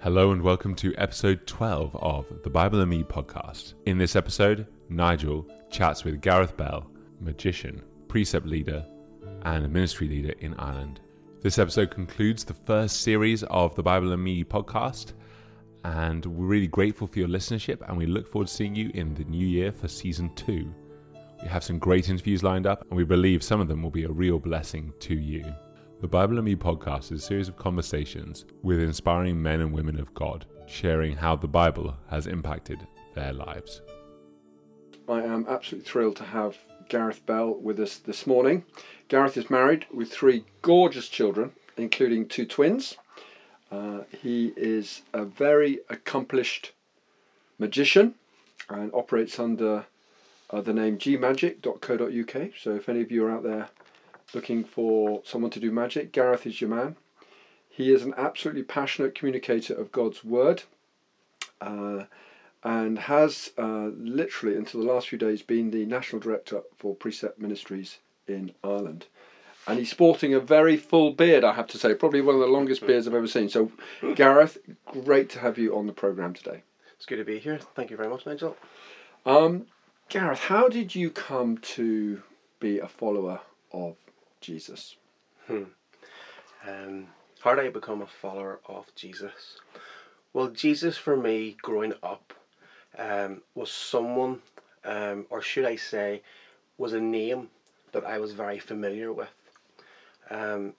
Hello and welcome to episode 12 of the Bible and Me podcast. In this episode, Nigel chats with Gareth Bell, magician, precept leader, and ministry leader in Ireland. This episode concludes the first series of the Bible and Me podcast, and we're really grateful for your listenership, and we look forward to seeing you in the new year for season two. We have some great interviews lined up, and we believe some of them will be a real blessing to you. The Bible and Me podcast is a series of conversations with inspiring men and women of God, sharing how the Bible has impacted their lives. I am absolutely thrilled to have Gareth Bell with us this morning. Gareth is married with three gorgeous children, including two twins. Uh, he is a very accomplished magician and operates under uh, the name gmagic.co.uk. So if any of you are out there looking for someone to do magic, Gareth is your man. He is an absolutely passionate communicator of God's word uh, and has uh, literally, until the last few days, been the national director for Precept Ministries in Ireland. And he's sporting a very full beard, I have to say, probably one of the longest beards I've ever seen. So, Gareth, great to have you on the programme today. It's good to be here. Thank you very much, Nigel. Um, Gareth, how did you come to be a follower of Jesus? Hmm. Um, how did I become a follower of Jesus? Well, Jesus for me growing up um, was someone, um, or should I say, was a name that I was very familiar with. Um,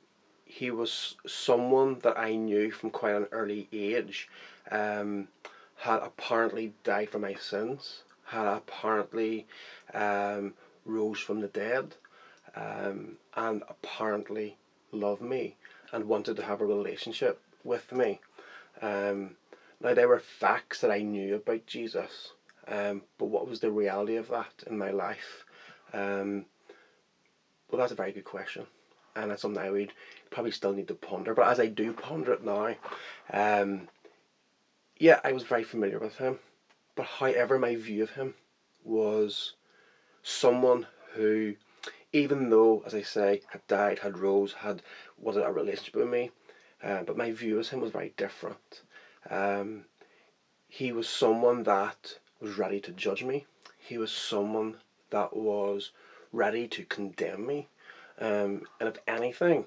he was someone that I knew from quite an early age, um, had apparently died for my sins, had apparently um, rose from the dead, um, and apparently loved me and wanted to have a relationship with me. Um, now, there were facts that I knew about Jesus, um, but what was the reality of that in my life? Um, well, that's a very good question, and that's something I would probably still need to ponder. But as I do ponder it now, um, yeah, I was very familiar with him, but however, my view of him was someone who even though, as I say, had died, had rose, had was a relationship with me, uh, but my view of him was very different. Um, he was someone that was ready to judge me. He was someone that was ready to condemn me. Um, and if anything,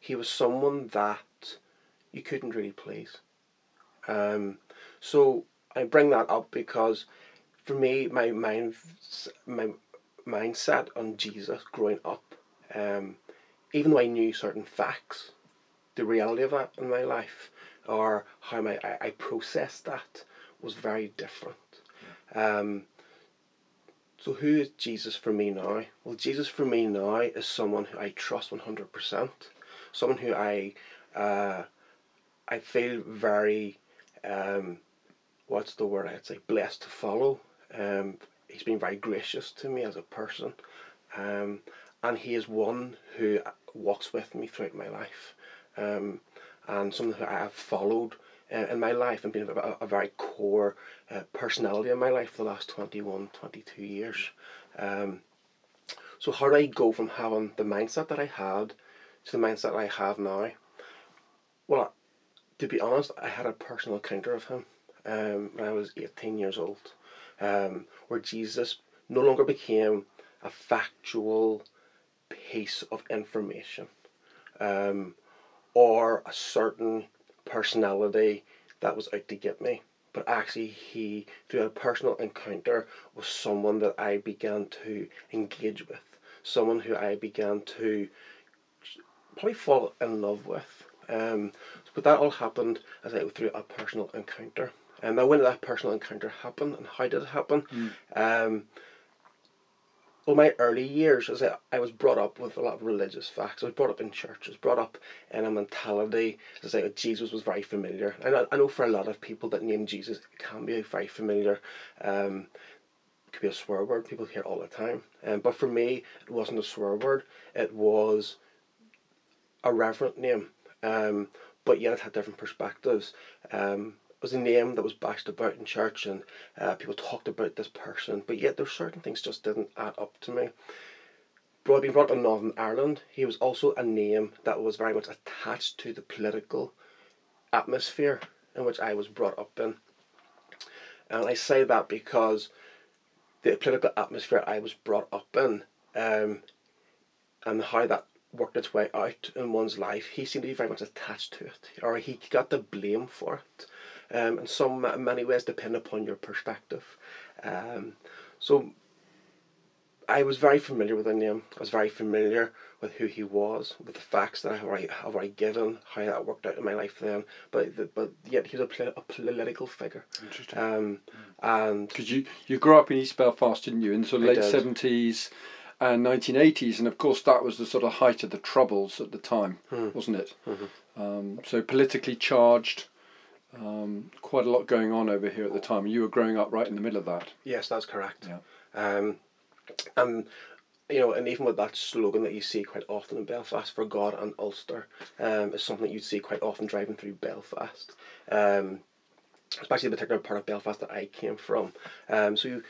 he was someone that you couldn't really please. Um, so I bring that up because for me, my mind, my mindset on Jesus growing up, um, even though I knew certain facts, the reality of that in my life or how my, I, I processed that was very different. Um, so who is Jesus for me now? Well, Jesus for me now is someone who I trust 100%, someone who I uh, I feel very um, what's the word I'd say blessed to follow. Um, he's been very gracious to me as a person, um, and he is one who walks with me throughout my life, um, and someone who I have followed uh, in my life and been a, a very core uh, personality in my life for the last 21, 22 years. Um, so how do I go from having the mindset that I had to the mindset I have now? Well, to be honest, I had a personal encounter of him um, when I was 18 years old um, where Jesus no longer became a factual piece of information um, or a certain personality that was out to get me. But actually, he, through a personal encounter, was someone that I began to engage with, someone who I began to probably fall in love with. Um, but that all happened as I through a personal encounter. And now, when did that personal encounter happen, and how did it happen? Mm. Um, well, my early years, as I, I was brought up with a lot of religious facts. I was brought up in church. I was brought up in a mentality, as I say, Jesus was very familiar. And I, I know for a lot of people that name Jesus, it can be very familiar. Um, it could be a swear word people hear all the time. Um, but for me, it wasn't a swear word. It was a reverent name. Um, but yet it had different perspectives. Um, was a name that was bashed about in church and uh, people talked about this person, but yet there's certain things just didn't add up to me. Brought, being brought up in Northern Ireland, he was also a name that was very much attached to the political atmosphere in which I was brought up in. And I say that because the political atmosphere I was brought up in um, and how that worked its way out in one's life, he seemed to be very much attached to it, or he got the blame for it. Um, in some many ways, depend upon your perspective. Um, so I was very familiar with the name. I was very familiar with who he was, with the facts that I have already, have already given, how that worked out in my life then. But the, but yet he was a, a political figure. Interesting. Um, and Because you, you grew up in East Belfast, didn't you, in the sort of I late seventies and nineteen eighties, and of course that was the sort of height of the troubles at the time, Hmm. wasn't it? Mhm. Um, so politically charged, um, quite a lot going on over here at the time. You were growing up right in the middle of that. yes, that's correct. Yeah. Um, and you know, and even with that slogan that you see quite often in Belfast, "For God and Ulster," um, is something that you'd see quite often driving through Belfast, um, especially the particular part of Belfast that I came from. Um, so you,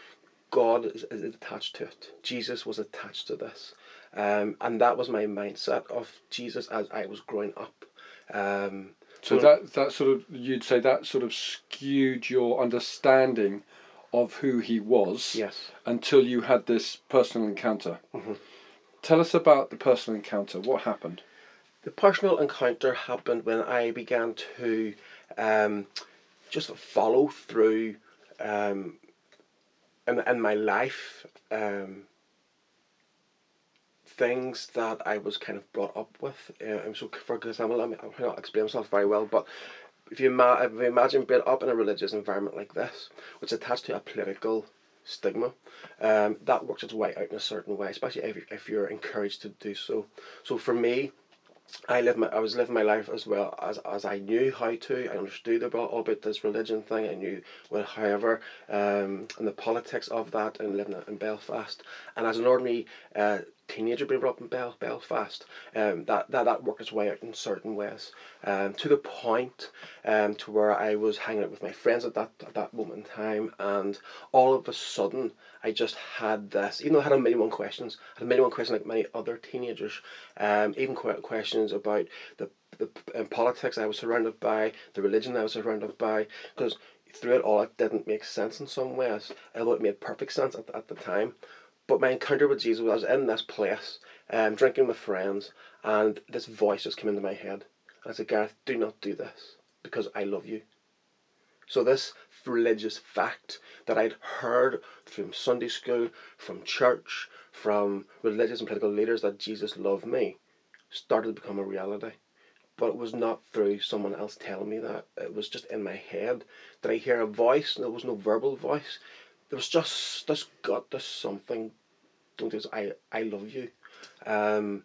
God is, is attached to it. Jesus was attached to this, um, and that was my mindset of Jesus as I was growing up. Um, So that that sort of you'd say that sort of skewed your understanding of who he was yes. until you had this personal encounter. Mhm. Tell us about the personal encounter. What happened? The personal encounter happened when I began to um, just follow through um, in, in my life um, things that I was kind of brought up with. Uh, so, for example, I mean, I cannot explain myself very well, but if you, ima- if you imagine being up in a religious environment like this, which is attached to a political stigma, um, that works its way out in a certain way, especially if, if you're encouraged to do so. So for me, I lived my I was living my life as well as as I knew how to. I understood about all about this religion thing. I knew well, however, um, and the politics of that, and living in Belfast, and as an ordinary uh, teenager being brought up in Bel- Belfast, um, that, that that worked its way out in certain ways, um, to the point, um, to where I was hanging out with my friends at that at that moment in time, and all of a sudden I just had this. Even though I had a million one questions, I had a million one questions like many other teenagers, um, even questions about the the um, politics I was surrounded by, the religion I was surrounded by, because through it all it didn't make sense in some ways, although it made perfect sense at, at the time. But my encounter with Jesus was I was in this place, um, drinking with friends, and this voice just came into my head. I said, Gareth, do not do this because I love you. So this religious fact that I'd heard from Sunday school, from church, from religious and political leaders that Jesus loved me, started to become a reality. But it was not through someone else telling me that. It was just in my head. that I hear a voice? And there was no verbal voice. There was just this gut, this something. Don't do. I I love you, um,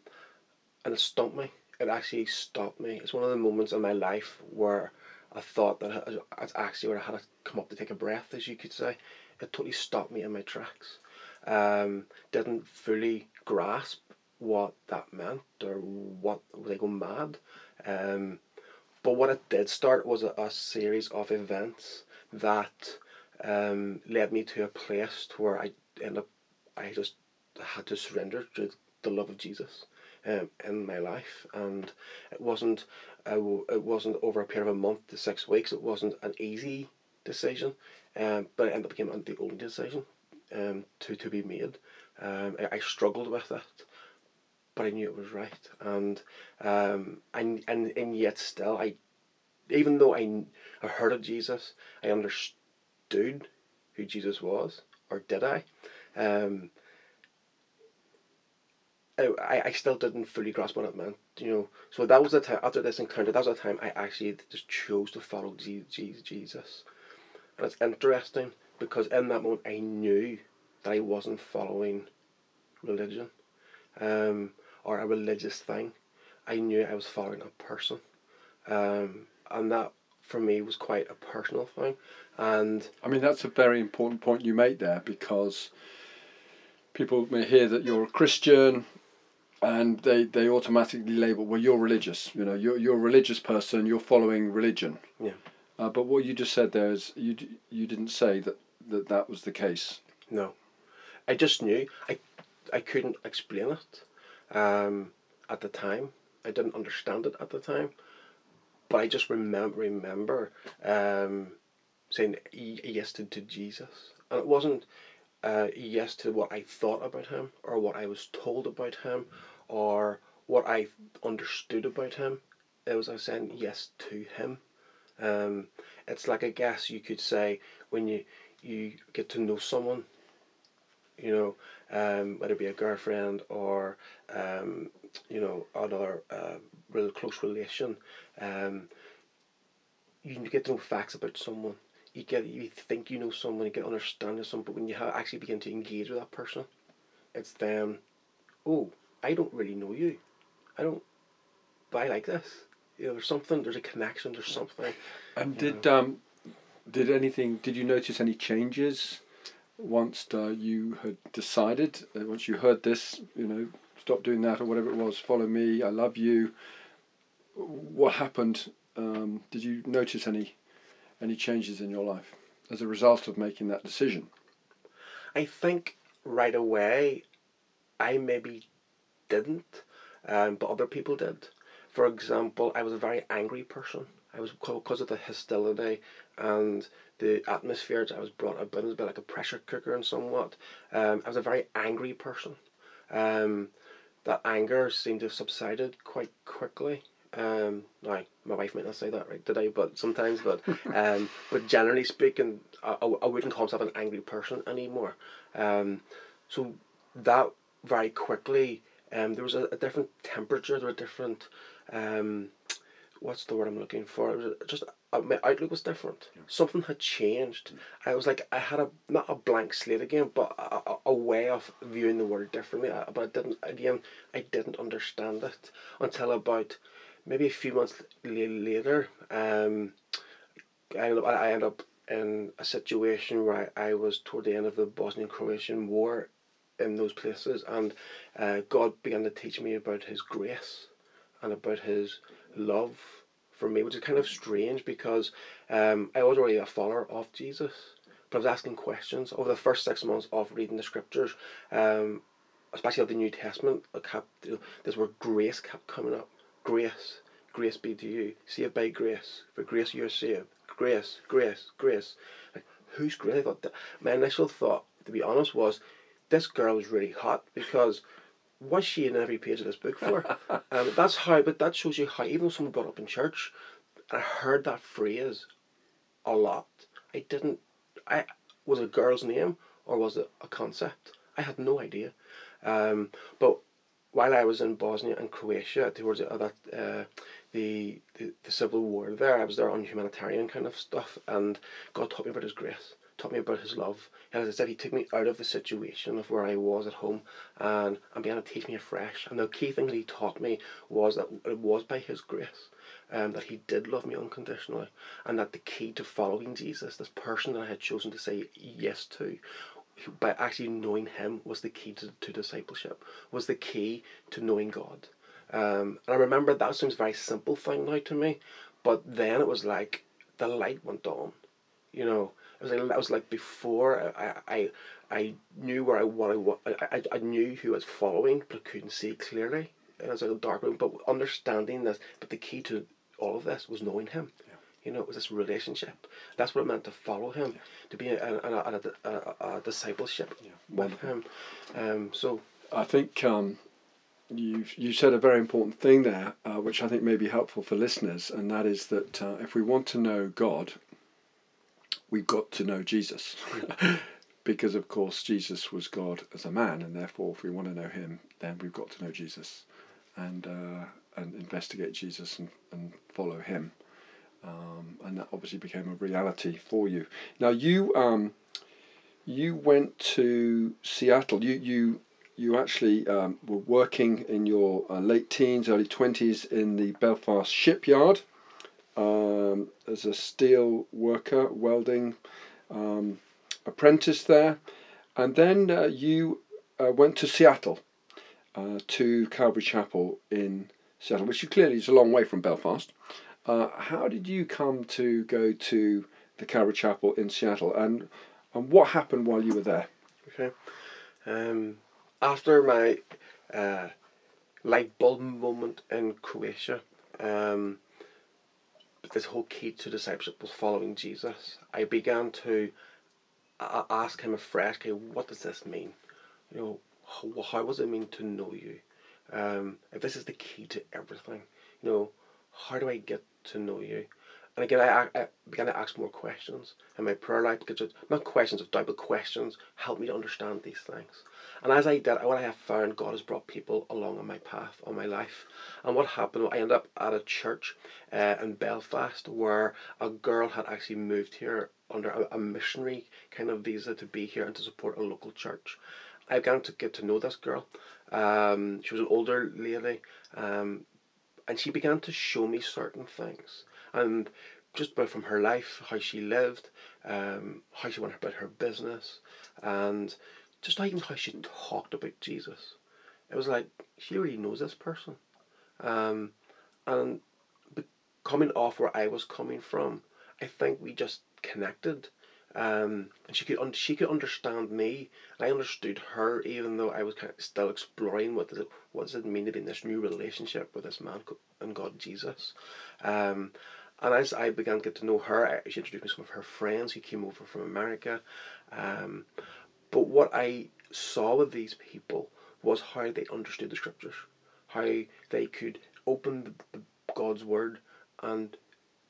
and it stopped me. It actually stopped me. It's one of the moments in my life where I thought that it's actually where I had to come up to take a breath, as you could say. It totally stopped me in my tracks. Um, didn't fully grasp what that meant or what was I going mad. Um, but what it did start was a, a series of events that um, led me to a place where I ended up. I just had to surrender to the love of Jesus um, in my life, and it wasn't. Uh, it wasn't over a period of a month to six weeks. It wasn't an easy decision, um, but it ended up becoming the only decision um, to to be made. Um, I, I struggled with it, but I knew it was right, and um, and and and yet still, I, even though I, I heard of Jesus, I understood who Jesus was, or did I? Um, I, I- I still didn't fully grasp what it meant, you know. So that was the time after this encounter. That was the time I actually just chose to follow Je- Je- Jesus, and it's interesting because in that moment I knew that I wasn't following religion, um, or a religious thing. I knew I was following a person, um, and that for me was quite a personal thing. And I mean, that's a very important point you make there because people may hear that you're a Christian and they, they automatically label, well, you're religious. You know, you're, you're a religious person, you're following religion. Yeah. Uh, but what you just said there is you, you didn't say that, that that was the case. No, I just knew. I I couldn't explain it um, at the time. I didn't understand it at the time. but I just remember remember um, saying yes to, to Jesus, and it wasn't uh, yes to what I thought about him or what I was told about him or what I understood about him. It was I was saying yes to him. Um, it's like I guess you could say when you you get to know someone, you know, um, whether it be a girlfriend or um, you know another uh, real close relation, um, you get to know facts about someone. You get you think you know someone, you get understanding of someone, but when you ha- actually begin to engage with that person, it's then, oh, I don't really know you, I don't, but I like this. You know, there's something, there's a connection, there's something. And did um, did anything? Did you notice any changes once uh, you had decided? Uh, once you heard this, you know, stop doing that or whatever it was. Follow me. I love you. What happened? Um, did you notice any any changes in your life as a result of making that decision? I think right away, I maybe didn't, um, but other people did. For example, I was a very angry person. I was because of the hostility and the atmosphere that I was brought up in. It was a bit like a pressure cooker, and somewhat. Um, I was a very angry person. Um, that anger seemed to have subsided quite quickly. Um, now, my wife might not say that right today, but sometimes, but um, but generally speaking, I, I wouldn't call myself an angry person anymore. Um, so that very quickly, um, there was a, a different temperature, there was a different, um, what's the word I'm looking for? It was just uh, my outlook was different. Yeah. Something had changed. I was like I had a not a blank slate again, but a, a, a way of viewing the world differently. I, but I didn't again. I didn't understand it until about maybe a few months later. Um, I ended up, I ended up in a situation where I, I was toward the end of the Bosnian Croatian War in those places, and uh, God began to teach me about His grace and about His love for me, which is kind of strange because um, I was already a follower of Jesus, but I was asking questions over the first six months of reading the scriptures, um, especially of the New Testament. Kept, you know, this word grace kept coming up. Grace, grace be to you, saved by grace. For grace you're saved. Grace, grace, grace. Like, who's grace? I thought that, my initial thought, to be honest, was this girl is really hot because what's she in every page of this book for? um, that's how, but that shows you how, even though someone brought up in church, I heard that phrase a lot. I didn't, I, was it a girl's name or was it a concept? I had no idea. Um, but while I was in Bosnia and Croatia towards the, that, uh, the, the, the civil war there, I was there on humanitarian kind of stuff, and God taught me about His grace taught me about his love. And as I said, he took me out of the situation of where I was at home and, and began to teach me afresh. And the key thing that he taught me was that it was by his grace. Um, that he did love me unconditionally, and that the key to following Jesus, this person that I had chosen to say yes to, by actually knowing him was the key to, to discipleship, was the key to knowing God. Um, and I remember that seems a very simple thing now to me, but then it was like the light went on. You know, it was like, that was like before I, I, I knew where I what I, I, I knew who I was following, but I couldn't see clearly. And it was like a dark room, but understanding this, but the key to all of this was knowing him. You know, it was this relationship. That's what it meant to follow him, Yeah. to be a, a, a, a, a discipleship Yeah, with him. Um, so I think um, you you said a very important thing there, uh, which I think may be helpful for listeners, and that is that uh, if we want to know God, we've got to know Jesus, because of course Jesus was God as a man, and therefore if we want to know Him, then we've got to know Jesus, and uh, and investigate Jesus and, and follow Him, um, and that obviously became a reality for you. Now you um, you went to Seattle. You you you actually um, were working in your uh, late teens, early twenties in the Belfast shipyard um, as a steel worker, welding um, apprentice there, and then uh, you uh, went to Seattle uh, to Calvary Chapel in Seattle, which you clearly is a long way from Belfast. Uh, how did you come to go to the Calvary Chapel in Seattle, and and what happened while you were there? Okay. Um, after my uh, light bulb moment in Croatia, um, this whole key to discipleship was following Jesus. I began to ask him afresh, okay, what does this mean? You know, how, how does it mean to know you? Um, if this is the key to everything, you know, how do I get to know you? And again, I, I began to ask more questions, and my prayer life, because not questions of doubt, but questions, help me to understand these things. And as I did, what I have found, God has brought people along on my path, on my life. And what happened, I ended up at a church uh, in Belfast where a girl had actually moved here under a, a missionary kind of visa to be here and to support a local church. I began to get to know this girl. Um, she was an older lady, um, and she began to show me certain things. And just about from her life, how she lived, um, how she went about her business, and just even how she talked about Jesus. It was like she really knows this person, um, and coming off where I was coming from, I think we just connected. Um, and she could un- she could understand me, and I understood her, even though I was kind of still exploring what does it what does it mean to be in this new relationship with this man and God Jesus. Um, and as I began to get to know her, she introduced me to some of her friends who came over from America. Um, but what I saw with these people was how they understood the scriptures, how they could open the, the God's word and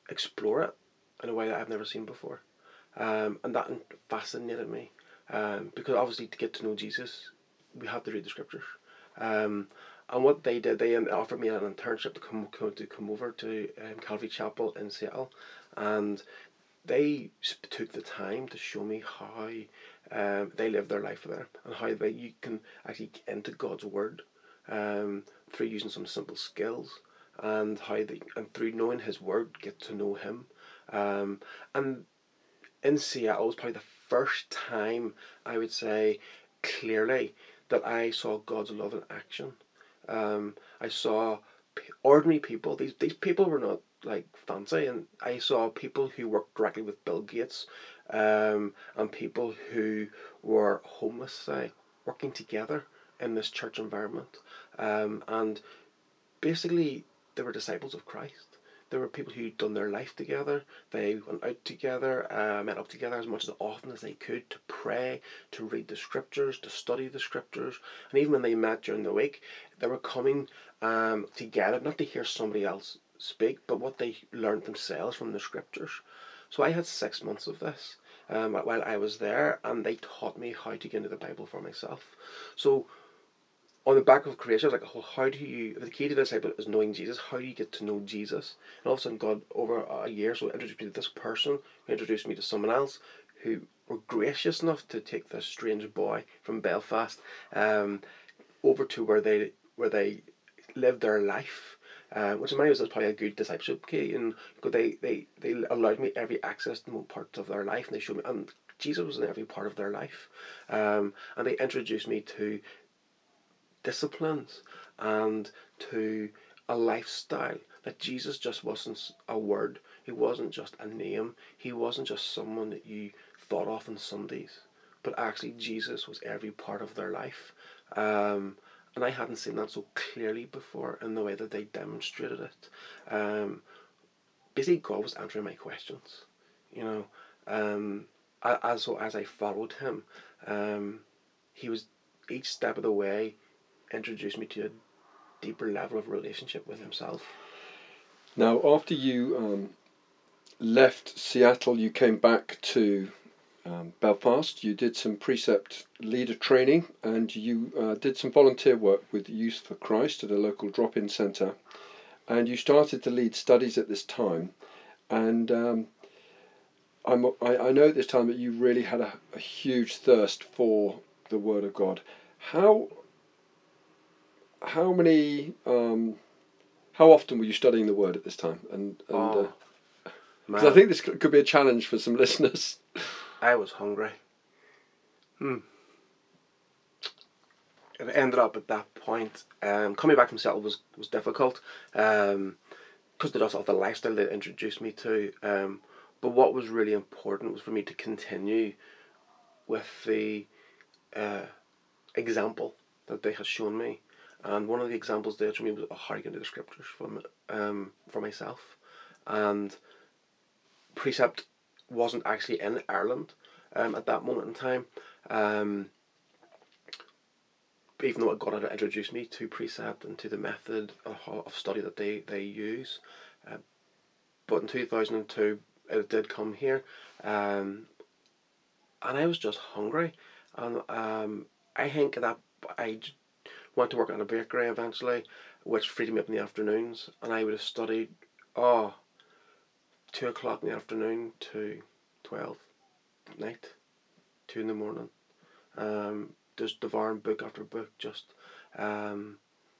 explore it in a way that I've never seen before. Um, and that fascinated me um, because obviously to get to know Jesus, we have to read the scriptures. Um, and what they did, they offered me an internship to come to come over to um, Calvary Chapel in Seattle, and they took the time to show me how um, they live their life there and how they you can actually get into God's Word um, through using some simple skills and how they and through knowing His Word get to know Him. Um, and in Seattle was probably the first time I would say clearly that I saw God's love in action. Um, I saw ordinary people. These these people were not like fancy, and I saw people who worked directly with Bill Gates, um, and people who were homeless, say, working together in this church environment, um, and basically they were disciples of Christ. There were people who'd done their life together. They went out together, uh, met up together as much as often as they could to pray, to read the scriptures, to study the scriptures. And even when they met during the week, they were coming um, together, not to hear somebody else speak, but what they learned themselves from the scriptures. So I had six months of this um, while I was there, and they taught me how to get into the Bible for myself. So on the back of Croatia, I was like, well, how do you, the key to the disciple is knowing Jesus. How do you get to know Jesus? And all of a sudden, God, over a year, so introduced me to this person, who introduced me to someone else, who were gracious enough to take this strange boy from Belfast um, over to where they where they lived their life. Uh, which in my ways is probably a good discipleship key, and they, they, they allowed me every access to more parts of their life, and they showed me, and Jesus was in every part of their life, um, and they introduced me to disciplines and to a lifestyle. That Jesus just wasn't a word, he wasn't just a name, he wasn't just someone that you thought of on Sundays, but actually Jesus was every part of their life. Um, and I hadn't seen that so clearly before in the way that they demonstrated it. Um, basically, God was answering my questions, you know. Um, as as I followed Him, um, He was each step of the way introduced me to a deeper level of relationship with himself. Now, after you um, left Seattle, you came back to um, Belfast. You did some precept leader training and you uh, did some volunteer work with Youth for Christ at a local drop in centre. And you started to lead studies at this time. And um, I, I know at this time that you really had a, a huge thirst for the Word of God. How how many um, how often were you studying the word at this time? And and oh, uh, I think this could be a challenge for some listeners. I was hungry. Hmm. It ended up at that point um, coming back from Seattle was was difficult um, because of also the lifestyle they introduced me to um, but what was really important was for me to continue with the uh, example that they had shown me and one of the examples there to me was into the scriptures from um, for myself. And Precept wasn't actually in Ireland um, at that moment in time. Um, even though God had introduced me to Precept and to the method of, of study that they, they use. Uh, but in 2002, it did come here. Um, and I was just hungry. And um, I think that I went to work in a bakery eventually, which freed me up in the afternoons. And I would have studied, oh, two o'clock in the afternoon to 12 at night, 2 in the morning. Um, just devouring book after book, just um,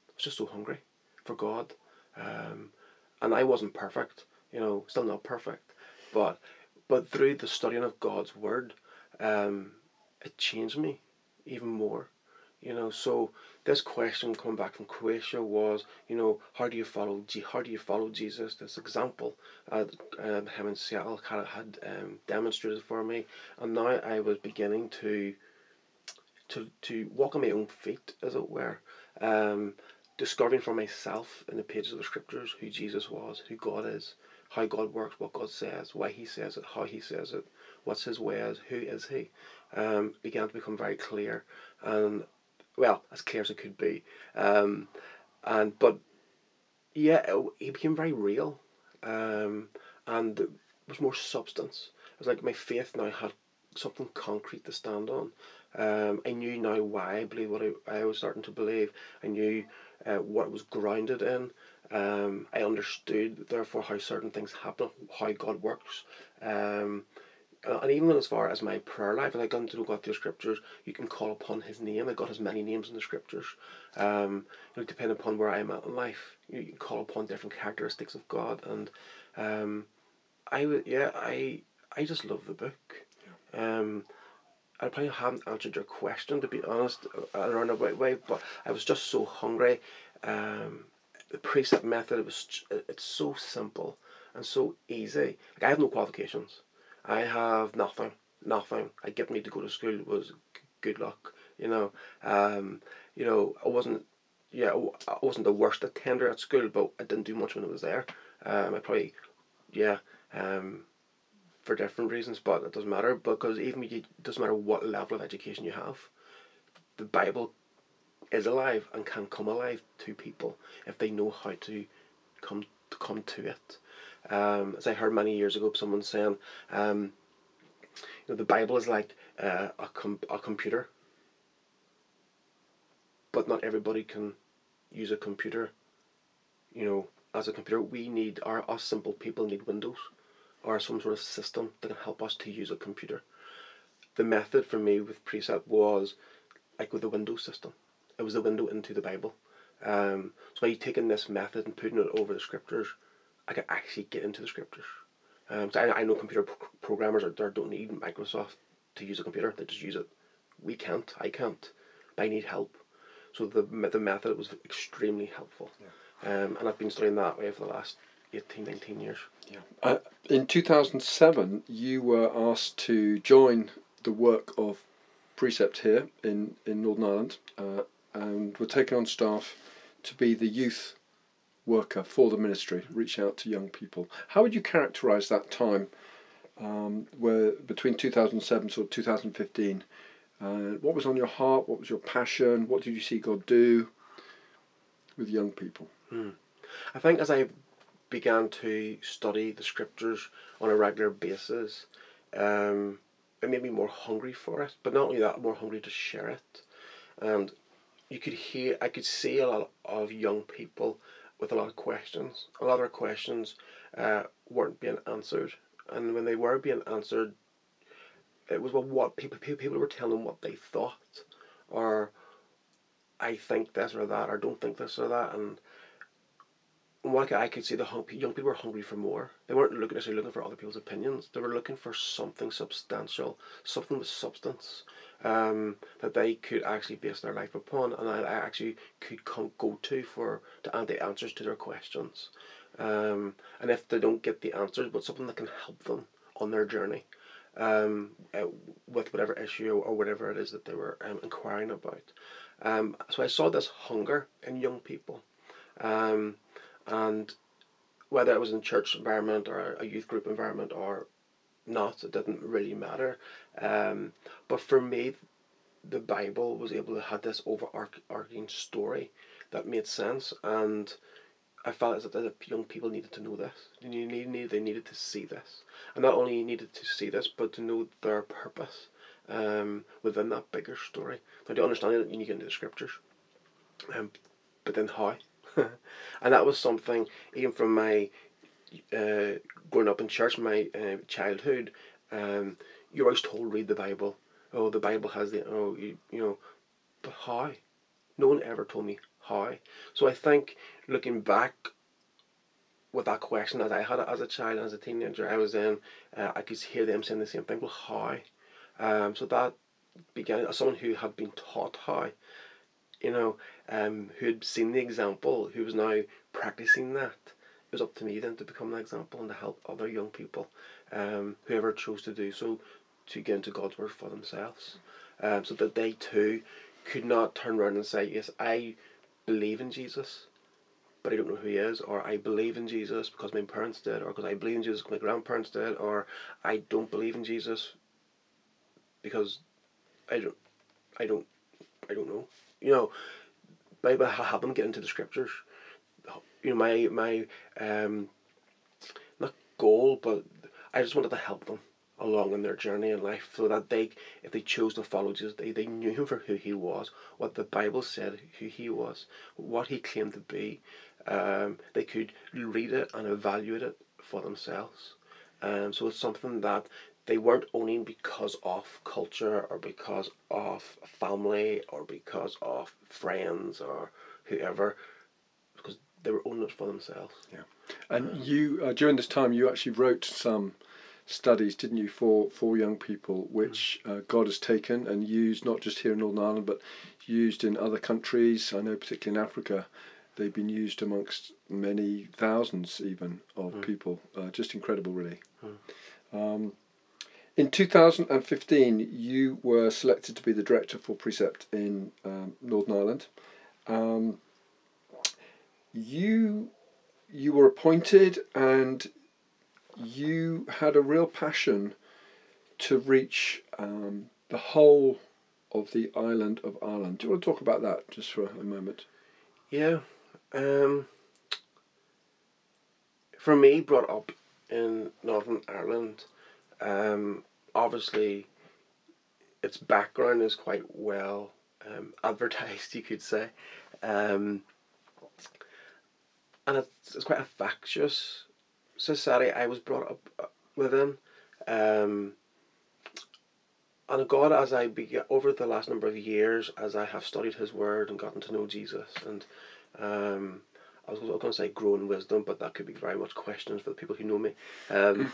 I was just so hungry for God. Um, and I wasn't perfect, you know, still not perfect, but but through the studying of God's word, um, it changed me even more. You know, so this question coming back from Croatia was, you know, how do you follow? How do you follow Jesus? This example, uh, um, him in Seattle had, had um, demonstrated for me, and now I was beginning to to to walk on my own feet, as it were, um, discovering for myself in the pages of the scriptures who Jesus was, who God is, how God works, what God says, why He says it, how He says it, what's His ways, who is He, um, began to become very clear, and well, as clear as it could be, um, and but yeah, it, he became very real, um, and there was more substance. It was like my faith now had something concrete to stand on. Um, I knew now why I believed what I, I was starting to believe. I knew uh, what it was grounded in. Um, I understood, therefore, how certain things happen, how God works. Um, uh, and even as far as my prayer life, as I got into God through the scriptures, you can call upon His name. I got has many names in the scriptures. Um, you know, depending upon where I'm at in life, you, you, can call upon different characteristics of God. And um, I would, yeah, I I just love the book. Um, I probably haven't answered your question to be honest in a roundabout way, but I was just so hungry. Um, the precept method it was it's so simple and so easy. Like I have no qualifications. I have nothing, nothing. I get me to go to school was good luck. You know, um, you know I wasn't. Yeah, I wasn't the worst attender at school, but I didn't do much when I was there. Um, I probably, yeah, um, for different reasons, but it doesn't matter because even it doesn't matter what level of education you have, the Bible is alive and can come alive to people if they know how to come to come to it. Um, as I heard many years ago, someone saying, um, you know, the Bible is like uh, a com- a computer, but not everybody can use a computer. You know, as a computer, we need our us simple people need Windows or some sort of system that can help us to use a computer. The method for me with Precept was like with the Windows system. It was the window into the Bible. Um, so by taking this method and putting it over the scriptures, I could actually get into the scriptures. Um, so I, I know computer pro- programmers out there don't need Microsoft to use a computer; they just use it. We can't. I can't. I need help. So the the method was extremely helpful, yeah. um, and I've been studying that way for the last 18, 19 years. Yeah. Uh, in 2007, you were asked to join the work of Precept here in, in Northern Ireland uh, and were taken on staff to be the youth worker for the ministry, reach out to young people. How would you characterise that time um, where between 2007 to 2015? Uh, what was on your heart? What was your passion? What did you see God do with young people? Hmm. I think as I began to study the scriptures on a regular basis, um, it made me more hungry for it. But not only that, more hungry to share it. And you could hear, I could see a lot of young people with a lot of questions. A lot of questions uh, weren't being answered, and when they were being answered, it was well, what people people were telling what they thought, or I think this or that, or don't think this or that, and what I could see the young people were hungry for more. They weren't looking necessarily looking for other people's opinions. They were looking for something substantial, something with substance um, that they could actually base their life upon, and I, actually could go to for to add the answers to their questions. Um, and if they don't get the answers, but something that can help them on their journey um, uh, with whatever issue or whatever it is that they were um, inquiring about. Um, so I saw this hunger in young people. Um, and whether it was in church environment or a youth group environment or not, it didn't really matter. Um, but for me, the Bible was able to have this overarching story that made sense, and I felt as if the young people needed to know this. They needed, they needed to see this, and not only needed to see this, but to know their purpose um, within that bigger story. Now, to understand it, you need to get into the scriptures, um, but then how? and that was something even from my uh, growing up in church, in my uh, childhood. Um, you're always told read the Bible. Oh, the Bible has the oh you you know, but how? No one ever told me how. So I think looking back with that question as I had it as a child, as a teenager, I was in, uh, I could hear them saying the same thing. Well, how? Um, so that began as someone who had been taught how, you know, um, who had seen the example, who was now practicing that. Was up to me then to become an example and to help other young people, um, whoever chose to do so, to get into God's word for themselves, um, so that they too could not turn around and say, "Yes, I believe in Jesus." but I don't know who he is, or I believe in Jesus because my parents did, or because I believe in Jesus because my grandparents did, or I don't believe in Jesus because I don't, I don't, I don't know. You know, I have them get into the scriptures. You know, my my um, not goal, but I just wanted to help them along in their journey in life so that they if they chose to follow Jesus they, they knew him for who he was what the Bible said who he was what he claimed to be. Um, they could read it and evaluate it for themselves. Um, so it's something that they weren't owning because of culture or because of family or because of friends or whoever, they were all it for themselves. Yeah, and you uh, during this time you actually wrote some studies, didn't you, for for young people, which mm. uh, God has taken and used not just here in Northern Ireland, but used in other countries. I know, particularly in Africa, they've been used amongst many thousands even of mm. people. Uh, just incredible, really. Mm. Um, in 2015, you were selected to be the director for Precept in um, Northern Ireland. Um, you you were appointed, and you had a real passion to reach um, the whole of the island of Ireland. Do you want to talk about that just for a moment? Yeah. Um, for me, brought up in Northern Ireland, um, obviously, its background is quite well um, advertised, you could say, um, and it's, it's quite a factious society I was brought up uh, within. Um, and God, as I began over the last number of years, as I have studied His Word and gotten to know Jesus, and um, I was going to say grow in wisdom, but that could be very much questions for the people who know me. Um,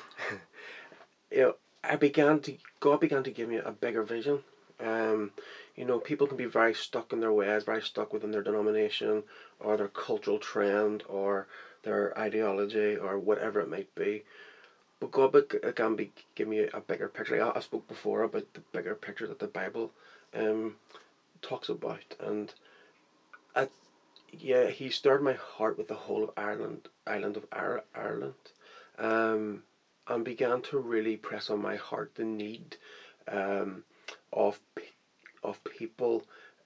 you know, I began to God began to give me a bigger vision. Um, you know, people can be very stuck in their ways, very stuck within their denomination or their cultural trend or their ideology or whatever it might be. But God can be give me a bigger picture. I, I spoke before about the bigger picture that the Bible um, talks about, and I, yeah, He stirred my heart with the whole of Ireland, island of Ireland. Um, and began to really press on my heart the need um, of of people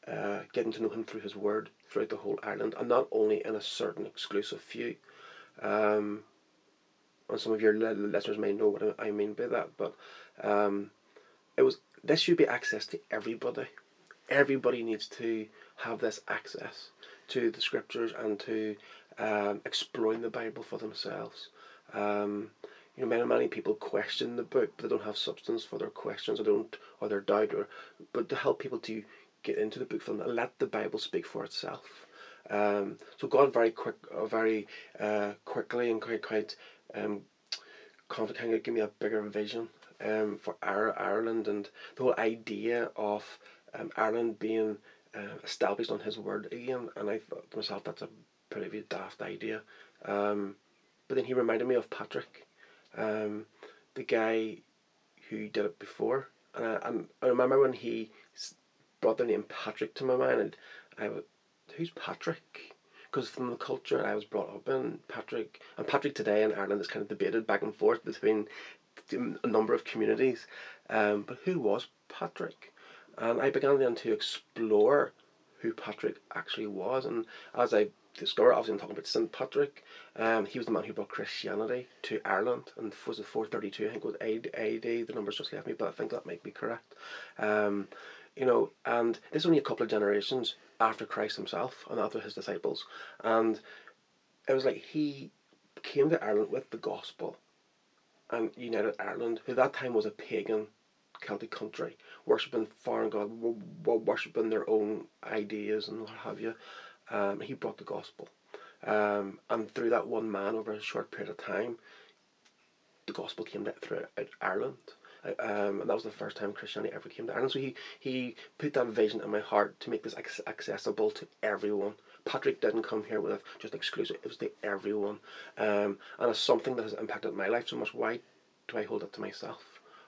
uh, getting to know him through his word throughout the whole island, and not only in a certain exclusive few. Um, and some of your listeners may know what I mean by that, but um, it was this should be access to everybody. Everybody needs to have this access to the scriptures and to um, exploring the Bible for themselves. Um, you know, many many people question the book, but they don't have substance for their questions or don't or their doubt, or but to help people to get into the book them and let the Bible speak for itself. Um, so God very quick, uh, very uh, quickly and quite quite um, confidently give me a bigger vision um, for our Ireland and the whole idea of um, Ireland being uh, established on His word again. And I thought to myself that's a pretty daft idea. Um, but then He reminded me of Patrick um, the guy who did it before. And I, I remember when he brought the name Patrick to my mind, and I went, "Who's Patrick?" because from the culture I was brought up in, Patrick and Patrick today in Ireland is kind of debated back and forth between a number of communities. Um, but who was Patrick? And I began then to explore who Patrick actually was, and as I discovered, obviously I'm talking about St. Patrick. Um, he was the man who brought Christianity to Ireland, and was it 432? I think it was AD. The numbers just left me, but I think that might be correct. Um, you know, and this is only a couple of generations after Christ himself and after his disciples, and it was like he came to Ireland with the gospel, and united Ireland, who at that time was a pagan Celtic country, worshipping foreign god, worshipping their own ideas and what have you. Um, he brought the gospel. Um, and through that one man over a short period of time, the gospel came through Ireland. Um, and that was the first time Christianity ever came to Ireland. So he, he put that vision in my heart to make this accessible to everyone. Patrick didn't come here with just exclusive, it was to everyone. Um, and it's something that has impacted my life so much. Why do I hold it to myself?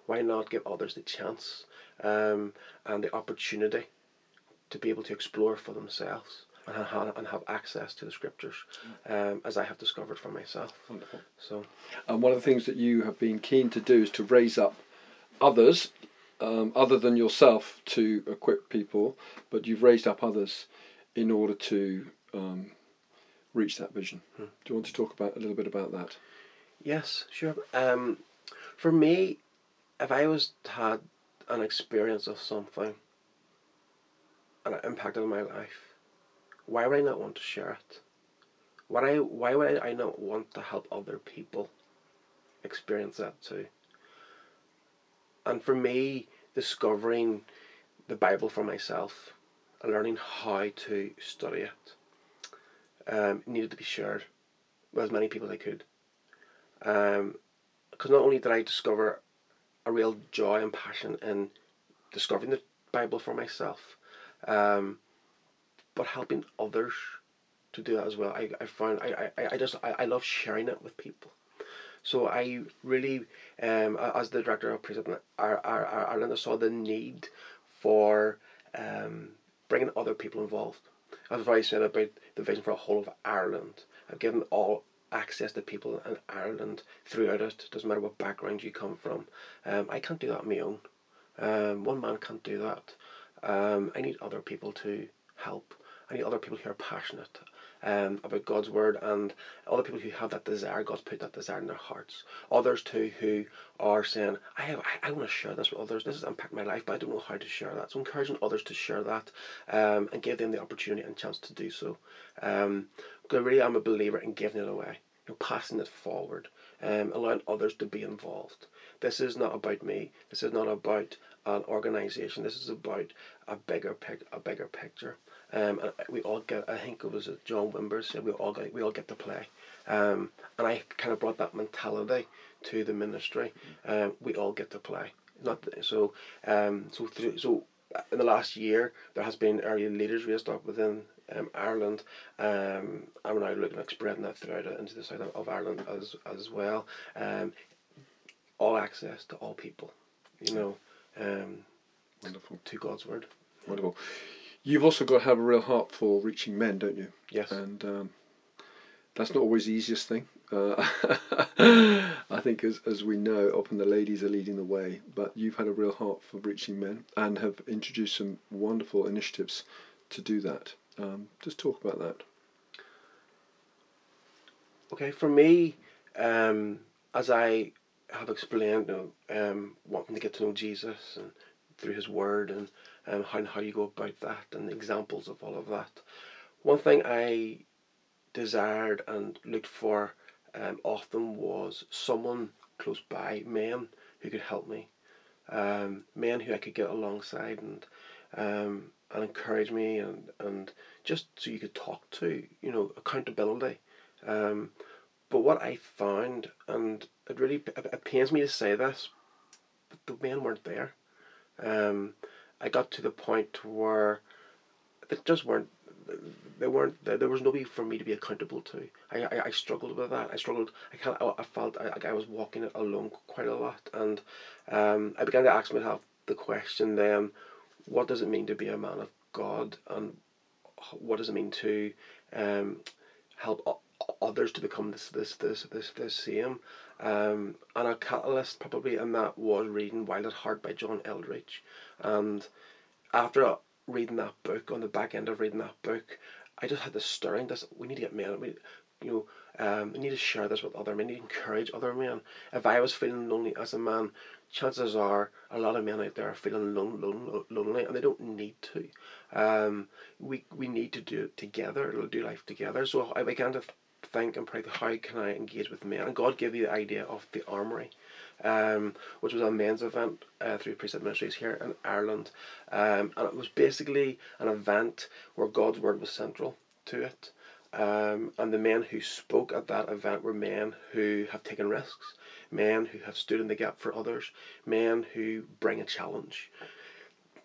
Why not give others the chance um, and the opportunity to be able to explore for themselves? and have, and have access to the scriptures, um, as I have discovered for myself. Wonderful. So, and one of the things that you have been keen to do is to raise up others, um, other than yourself, to equip people, but you've raised up others in order to um, reach that vision. Hmm. Do you want to talk about a little bit about that? Yes, sure. Um, for me, if I was had an experience of something and it impacted my life, why would I not want to share it? Why, I, why would I not want to help other people experience that too? And for me, discovering the Bible for myself and learning how to study it um, needed to be shared with as many people as I could. Because um, not only did I discover a real joy and passion in discovering the Bible for myself, um, but helping others to do that as well. I, I found I, I, I just I, I love sharing it with people. So I really, um, as the director of Precept Ireland, I saw the need for um, bringing other people involved. As I said about the vision for a whole of Ireland, I've given all access to people in Ireland throughout it. Doesn't matter what background you come from. Um, I can't do that on my own. Um, one man can't do that. Um, I need other people to help. I need other people who are passionate um, about God's word and other people who have that desire. God's put that desire in their hearts. Others too who are saying, I have, I, I want to share this with others. This has impacted my life, but I don't know how to share that. So encouraging others to share that um, and give them the opportunity and chance to do so. Um, because really, I'm a believer in giving it away, you know, passing it forward, um, allowing others to be involved. This is not about me. This is not about an organisation. This is about a bigger pic, a bigger picture. Um, and we all get. I think it was John Wimber said we all get we all get to play. Um, and I kind of brought that mentality to the ministry. Um, we all get to play. Not so. Um, so through, so in the last year there has been area leaders raised up within um, Ireland. Um, I'm now looking at spreading that throughout into the south of Ireland as as well. Um, all access to all people. You know. Um, Wonderful. To God's word. Wonderful. You've also got to have a real heart for reaching men, don't you? Yes. And um, that's not always the easiest thing. Uh, I think, as, as we know, often the ladies are leading the way, but you've had a real heart for reaching men and have introduced some wonderful initiatives to do that. Um, just talk about that. Okay, for me, um, as I have explained, you know, um, wanting to get to know Jesus and through His Word and um, how, how you go about that and examples of all of that. One thing I desired and looked for um, often was someone close by, men who could help me, um, men who I could get alongside and um, and encourage me and and just so you could talk to, you know, accountability. Um, but what I found, and it really it pains me to say this, but the men weren't there. Um, I got to the point where they just weren't they weren't there was nobody for me to be accountable to. I, I, I struggled with that. I struggled. I kind I, felt I, I was walking it alone quite a lot, and um, I began to ask myself the question then, what does it mean to be a man of God, and what does it mean to um, help others to become this this this this this same. Um, and a catalyst probably in that was reading Wild at Heart by John Eldredge. and after reading that book, on the back end of reading that book, I just had this stirring. This we need to get men. We, you know, um, we need to share this with other men. We need to encourage other men. If I was feeling lonely as a man, chances are a lot of men out there are feeling lon- lon- lonely, and they don't need to. Um, we we need to do it together. Do life together. So I began to think and pray, how can I engage with men? And God gave you the idea of the armory. Um, which was a men's event uh, through Precept Ministries here in Ireland. Um, and it was basically an event where God's word was central to it. Um, and the men who spoke at that event were men who have taken risks, men who have stood in the gap for others, men who bring a challenge.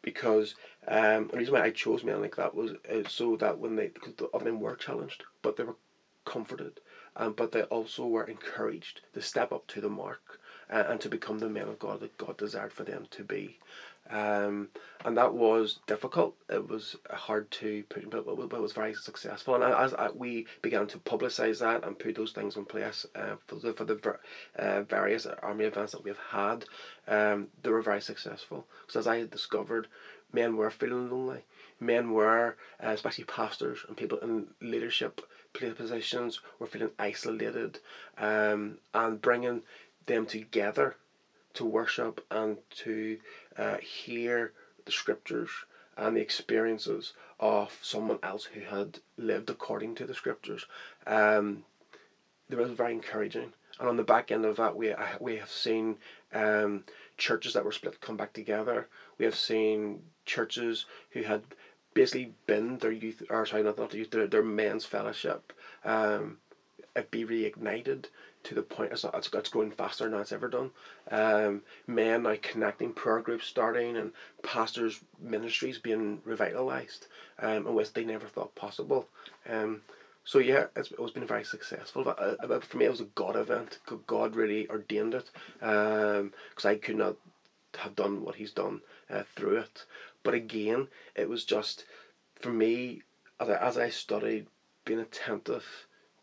Because um, the reason why I chose men like that was uh, so that when they, because the other men were challenged, but they were comforted, um, but they also were encouraged to step up to the mark uh, and to become the men of God that God desired for them to be. Um, and that was difficult. It was hard to put, but, but it was very successful. And as, as we began to publicise that and put those things in place uh, for the, for the uh, various army events that we've had, um, they were very successful. Because as I had discovered, men were feeling lonely. Men were, uh, especially pastors and people in leadership positions, were feeling isolated, um, and bringing them together to worship and to uh, hear the scriptures and the experiences of someone else who had lived according to the scriptures. Um, they were very encouraging. And on the back end of that, we we have seen um, churches that were split come back together. We have seen churches who had basically been their youth, or sorry, not, their youth, their, their men's fellowship, um, be reignited to the point it's, not, it's, it's growing faster than it's ever done. Um, men now connecting prayer groups starting and pastors' ministries being revitalized um, in ways they never thought possible. Um, so yeah, it's, it's been very successful. But, uh, but for me, it was a God event. God really ordained it because um, I could not have done what He's done uh, through it. But again, it was just for me as I, as I studied, being attentive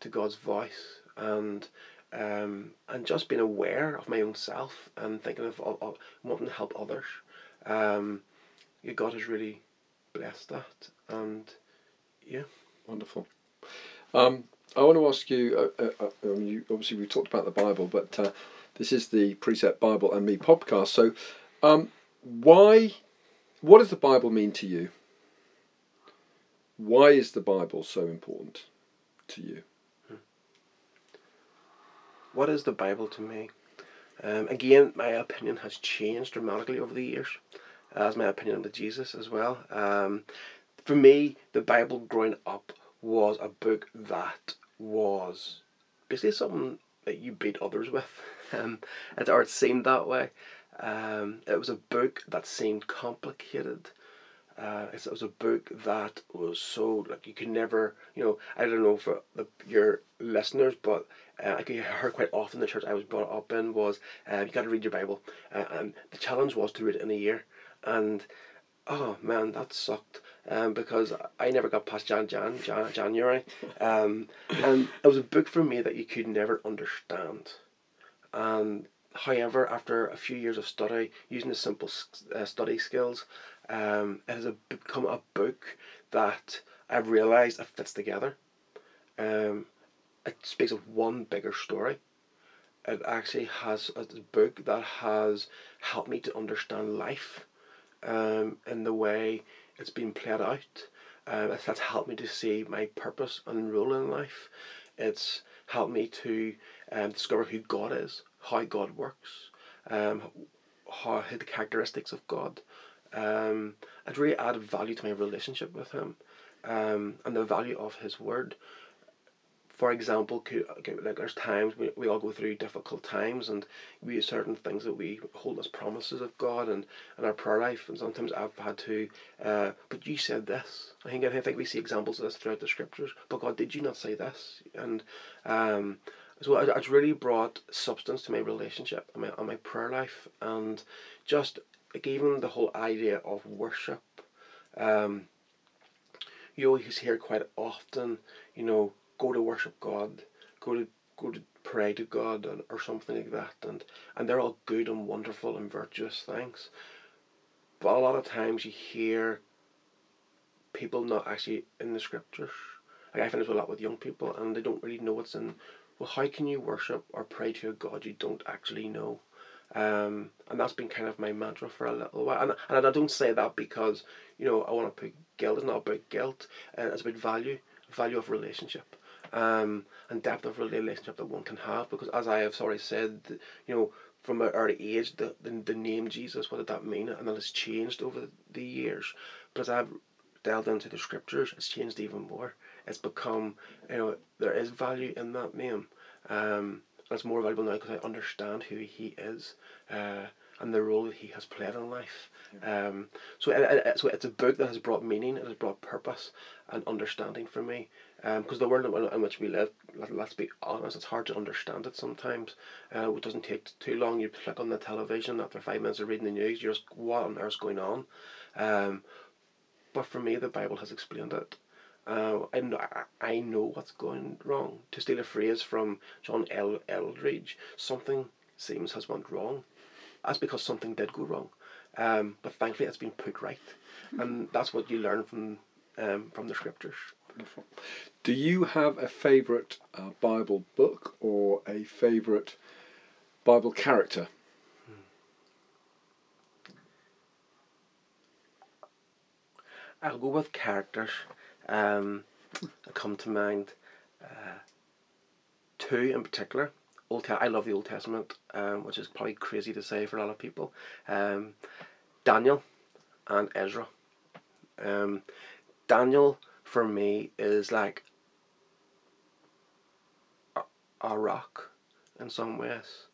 to God's voice and um, and just being aware of my own self and thinking of, of, of wanting to help others. Um, yeah, God has really blessed that, and yeah, wonderful. Um, I want to ask you. Uh, uh, uh, you, obviously, we talked about the Bible, but uh, this is the Precept Bible and Me podcast. So, um, why? What does the Bible mean to you? Why is the Bible so important to you? What is the Bible to me? Um, again, my opinion has changed dramatically over the years, as my opinion of Jesus as well. Um, for me, the Bible growing up was a book that was basically something that you beat others with, um, or it seemed that way. Um, it was a book that seemed complicated. Uh, it was a book that was so like you could never, you know, I don't know for the, your listeners, but uh, I hear quite often the church I was brought up in was uh, you got to read your Bible, uh, and the challenge was to read it in a year, and oh man, that sucked. Um, because I never got past Jan Jan, Jan January, um, and it was a book for me that you could never understand, and however, after a few years of study, using the simple uh, study skills, um, it has a, become a book that I've realised it fits together. Um, it speaks of one bigger story. It actually has a book that has helped me to understand life um, in the way it's been played out. Um, that's helped me to see my purpose and role in life. It's helped me to um, discover who God is, how God works, um, how the characteristics of God. Um, it really added value to my relationship with Him um, and the value of His Word. For example, like there's times we, we all go through difficult times and we have certain things that we hold as promises of God and, and our prayer life and sometimes I've had to uh, but you said this. I think I think we see examples of this throughout the scriptures. But God did you not say this? And um, so it, it's really brought substance to my relationship and my, and my prayer life and just like even the whole idea of worship um, you always hear quite often, you know, go to worship God, go to go to pray to God, and, or something like that, and and they're all good and wonderful and virtuous things. But a lot of times you hear people not actually in the scriptures. Like I find this a lot with young people, and they don't really know what's in. Well, how can you worship or pray to a God you don't actually know? Um, and that's been kind of my mantra for a little while. And, and I don't say that because, you know, I want to put guilt. It's not about guilt. Uh, it's about value, value of relationship, um, and depth of relationship that one can have. Because as I have already said, you know, from an early age, the, the, the name Jesus, what did that mean? And that has changed over the years. But as I've delved into the scriptures, it's changed even more. It's become, you know, there is value in that name. Um, it's more valuable now because I understand who he is uh, and the role that he has played in life. Yeah. Um, so, it, it, so it's a book that has brought meaning, it has brought purpose and understanding for me. Because um, the world in, in, which we live, let, us be honest, it's hard to understand it sometimes. Uh, it doesn't take too long. You click on the television after five minutes of reading the news, you're just, what on earth's going on? Um, but for me, the Bible has explained it. Uh, I, know, I know what's going wrong. To steal a phrase from John L. Eldredge, something seems has went wrong. That's because something did go wrong. Um, but thankfully, it's been put right, and that's what you learn from um, from the scriptures. Wonderful. Do you have a favourite uh, Bible book or a favourite Bible character? I'll go with characters um, come to mind. Uh, two in particular. Old Te- I love the Old Testament, um, which is probably crazy to say for a lot of people. Um, Daniel and Ezra. Um, Daniel for me is like a, a rock in some ways.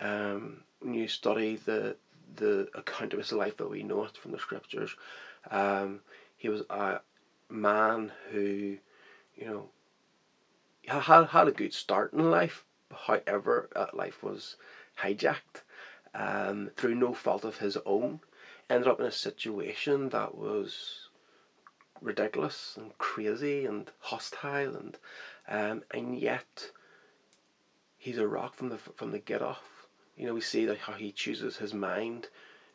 Um, when you study the the account of his life that we know it from the scriptures, um, he was a man who, you know, had, had a good start in life. However, that life was hijacked um, through no fault of his own. Ended up in a situation that was ridiculous and crazy and hostile and um, and yet he's a rock from the from the get off. You know, we see that how he chooses his mind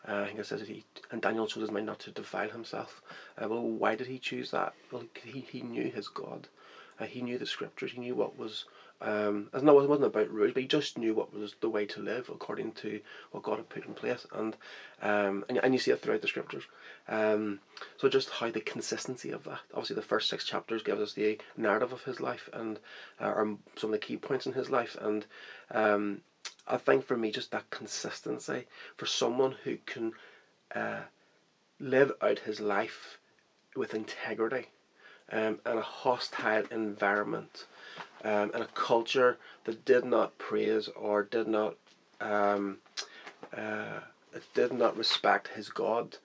uh, I think it says that he and Daniel chose his mind not to defile himself. Uh, well, why did he choose that? Well, he, he knew his God. Uh, he knew the scriptures. He knew what was. Um, no, it wasn't about rules, but he just knew what was the way to live according to what God had put in place, and um, and, and you see it throughout the scriptures. Um, so just how the consistency of that. Obviously, the first six chapters gives us the narrative of his life and uh, some of the key points in his life, and um, I think for me, just that consistency for someone who can uh, live out his life with integrity um, in a hostile environment, um, a culture that did not praise or did not um, uh, did not respect his God.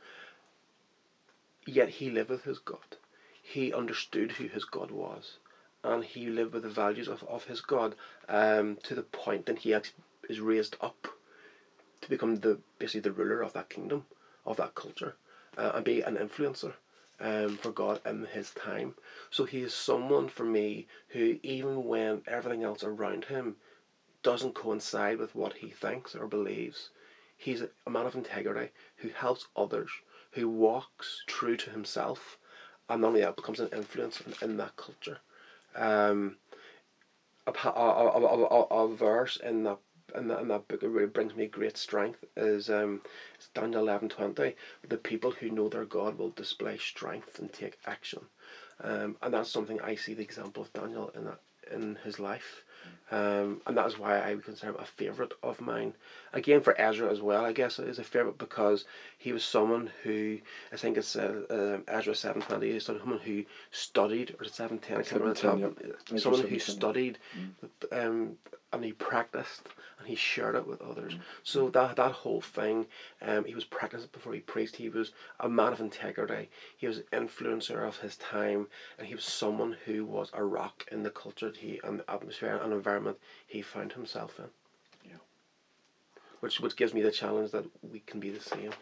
Yet he lived with his God. He understood who his God was, and he lived with the values of, of his God um, to the point that he actually is raised up to become the basically the ruler of that kingdom, of that culture, uh, and be an influencer um, for God in his time. So he is someone for me who, even when everything else around him doesn't coincide with what he thinks or believes, he's a man of integrity who helps others, who walks true to himself, and not only that becomes an influencer in, that culture. Um, a, a, a, a, a verse in that in that, in that book really brings me great strength is um, it's Daniel eleven twenty. The people who know their God will display strength and take action, um, and that's something I see the example of Daniel in that in his life. Um, and that is why I would consider him a favourite of mine. Again, for Ezra as well, I guess it is a favourite because he was someone who, I think it's uh, uh, Ezra 720, is someone who studied, or 710, I can't remember, yep. someone who studied mm. um, and he practiced and he shared it with others. Mm. So that that whole thing, um, he was practicing before he preached. He was a man of integrity. He was an influencer of his time, and he was someone who was a rock in the culture he and the atmosphere and environment he found himself in. Yeah. Which which gives me the challenge that we can be the same.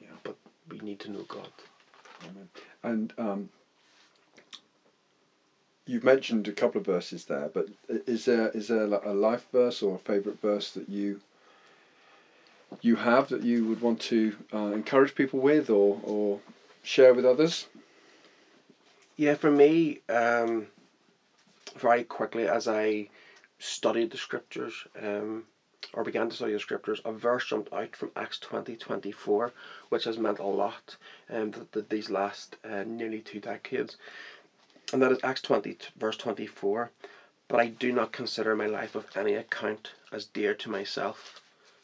Yeah. But we need to know God. Amen. And um, you've mentioned a couple of verses there, but is there is there like a life verse or a favourite verse that you you have that you would want to uh, encourage people with or or share with others? Yeah, for me, um, very quickly as I studied the scriptures um, or began to study the scriptures, a verse jumped out from Acts twenty twenty four, which has meant a lot um, th- th- these last uh, nearly two decades. And that is Acts 20, verse 24. But I do not consider my life of any account as dear to myself,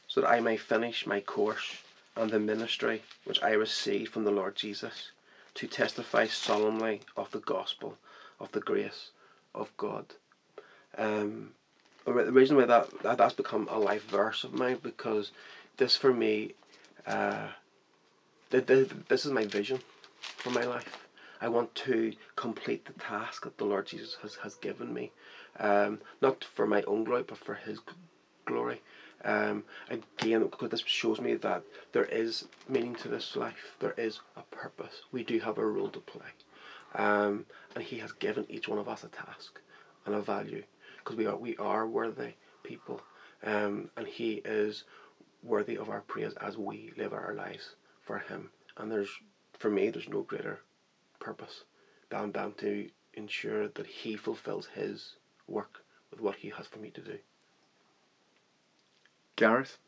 so that I may finish my course and the ministry which I received from the Lord Jesus, to testify solemnly of the gospel of the grace of God. Um, the reason why that, that that's become a life verse of mine because this for me, uh, this is my vision for my life. I want to complete the task that the Lord Jesus has, has given me, um, not for my own glory, but for His glory. Um, again, because this shows me that there is meaning to this life, there is a purpose. We do have a role to play, um, and He has given each one of us a task and a value, because we are we are worthy people, um, and He is worthy of our praise as we live our lives for Him. And there's, for me, there's no greater purpose, than down to ensure that He fulfills His work with what He has for me to do. Gareth,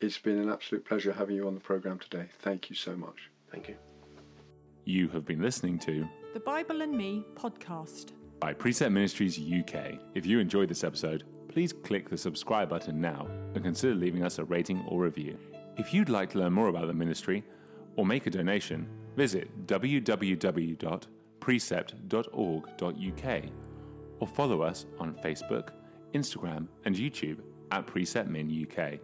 it's been an absolute pleasure having you on the programme today. Thank you so much. Thank you. You have been listening to the Bible and Me podcast by Precept Ministries UK. If you enjoyed this episode, please click the subscribe button now and consider leaving us a rating or review. If you'd like to learn more about the ministry or make a donation, visit www.precept.org.uk or follow us on Facebook, Instagram, and YouTube at Precept Min UK.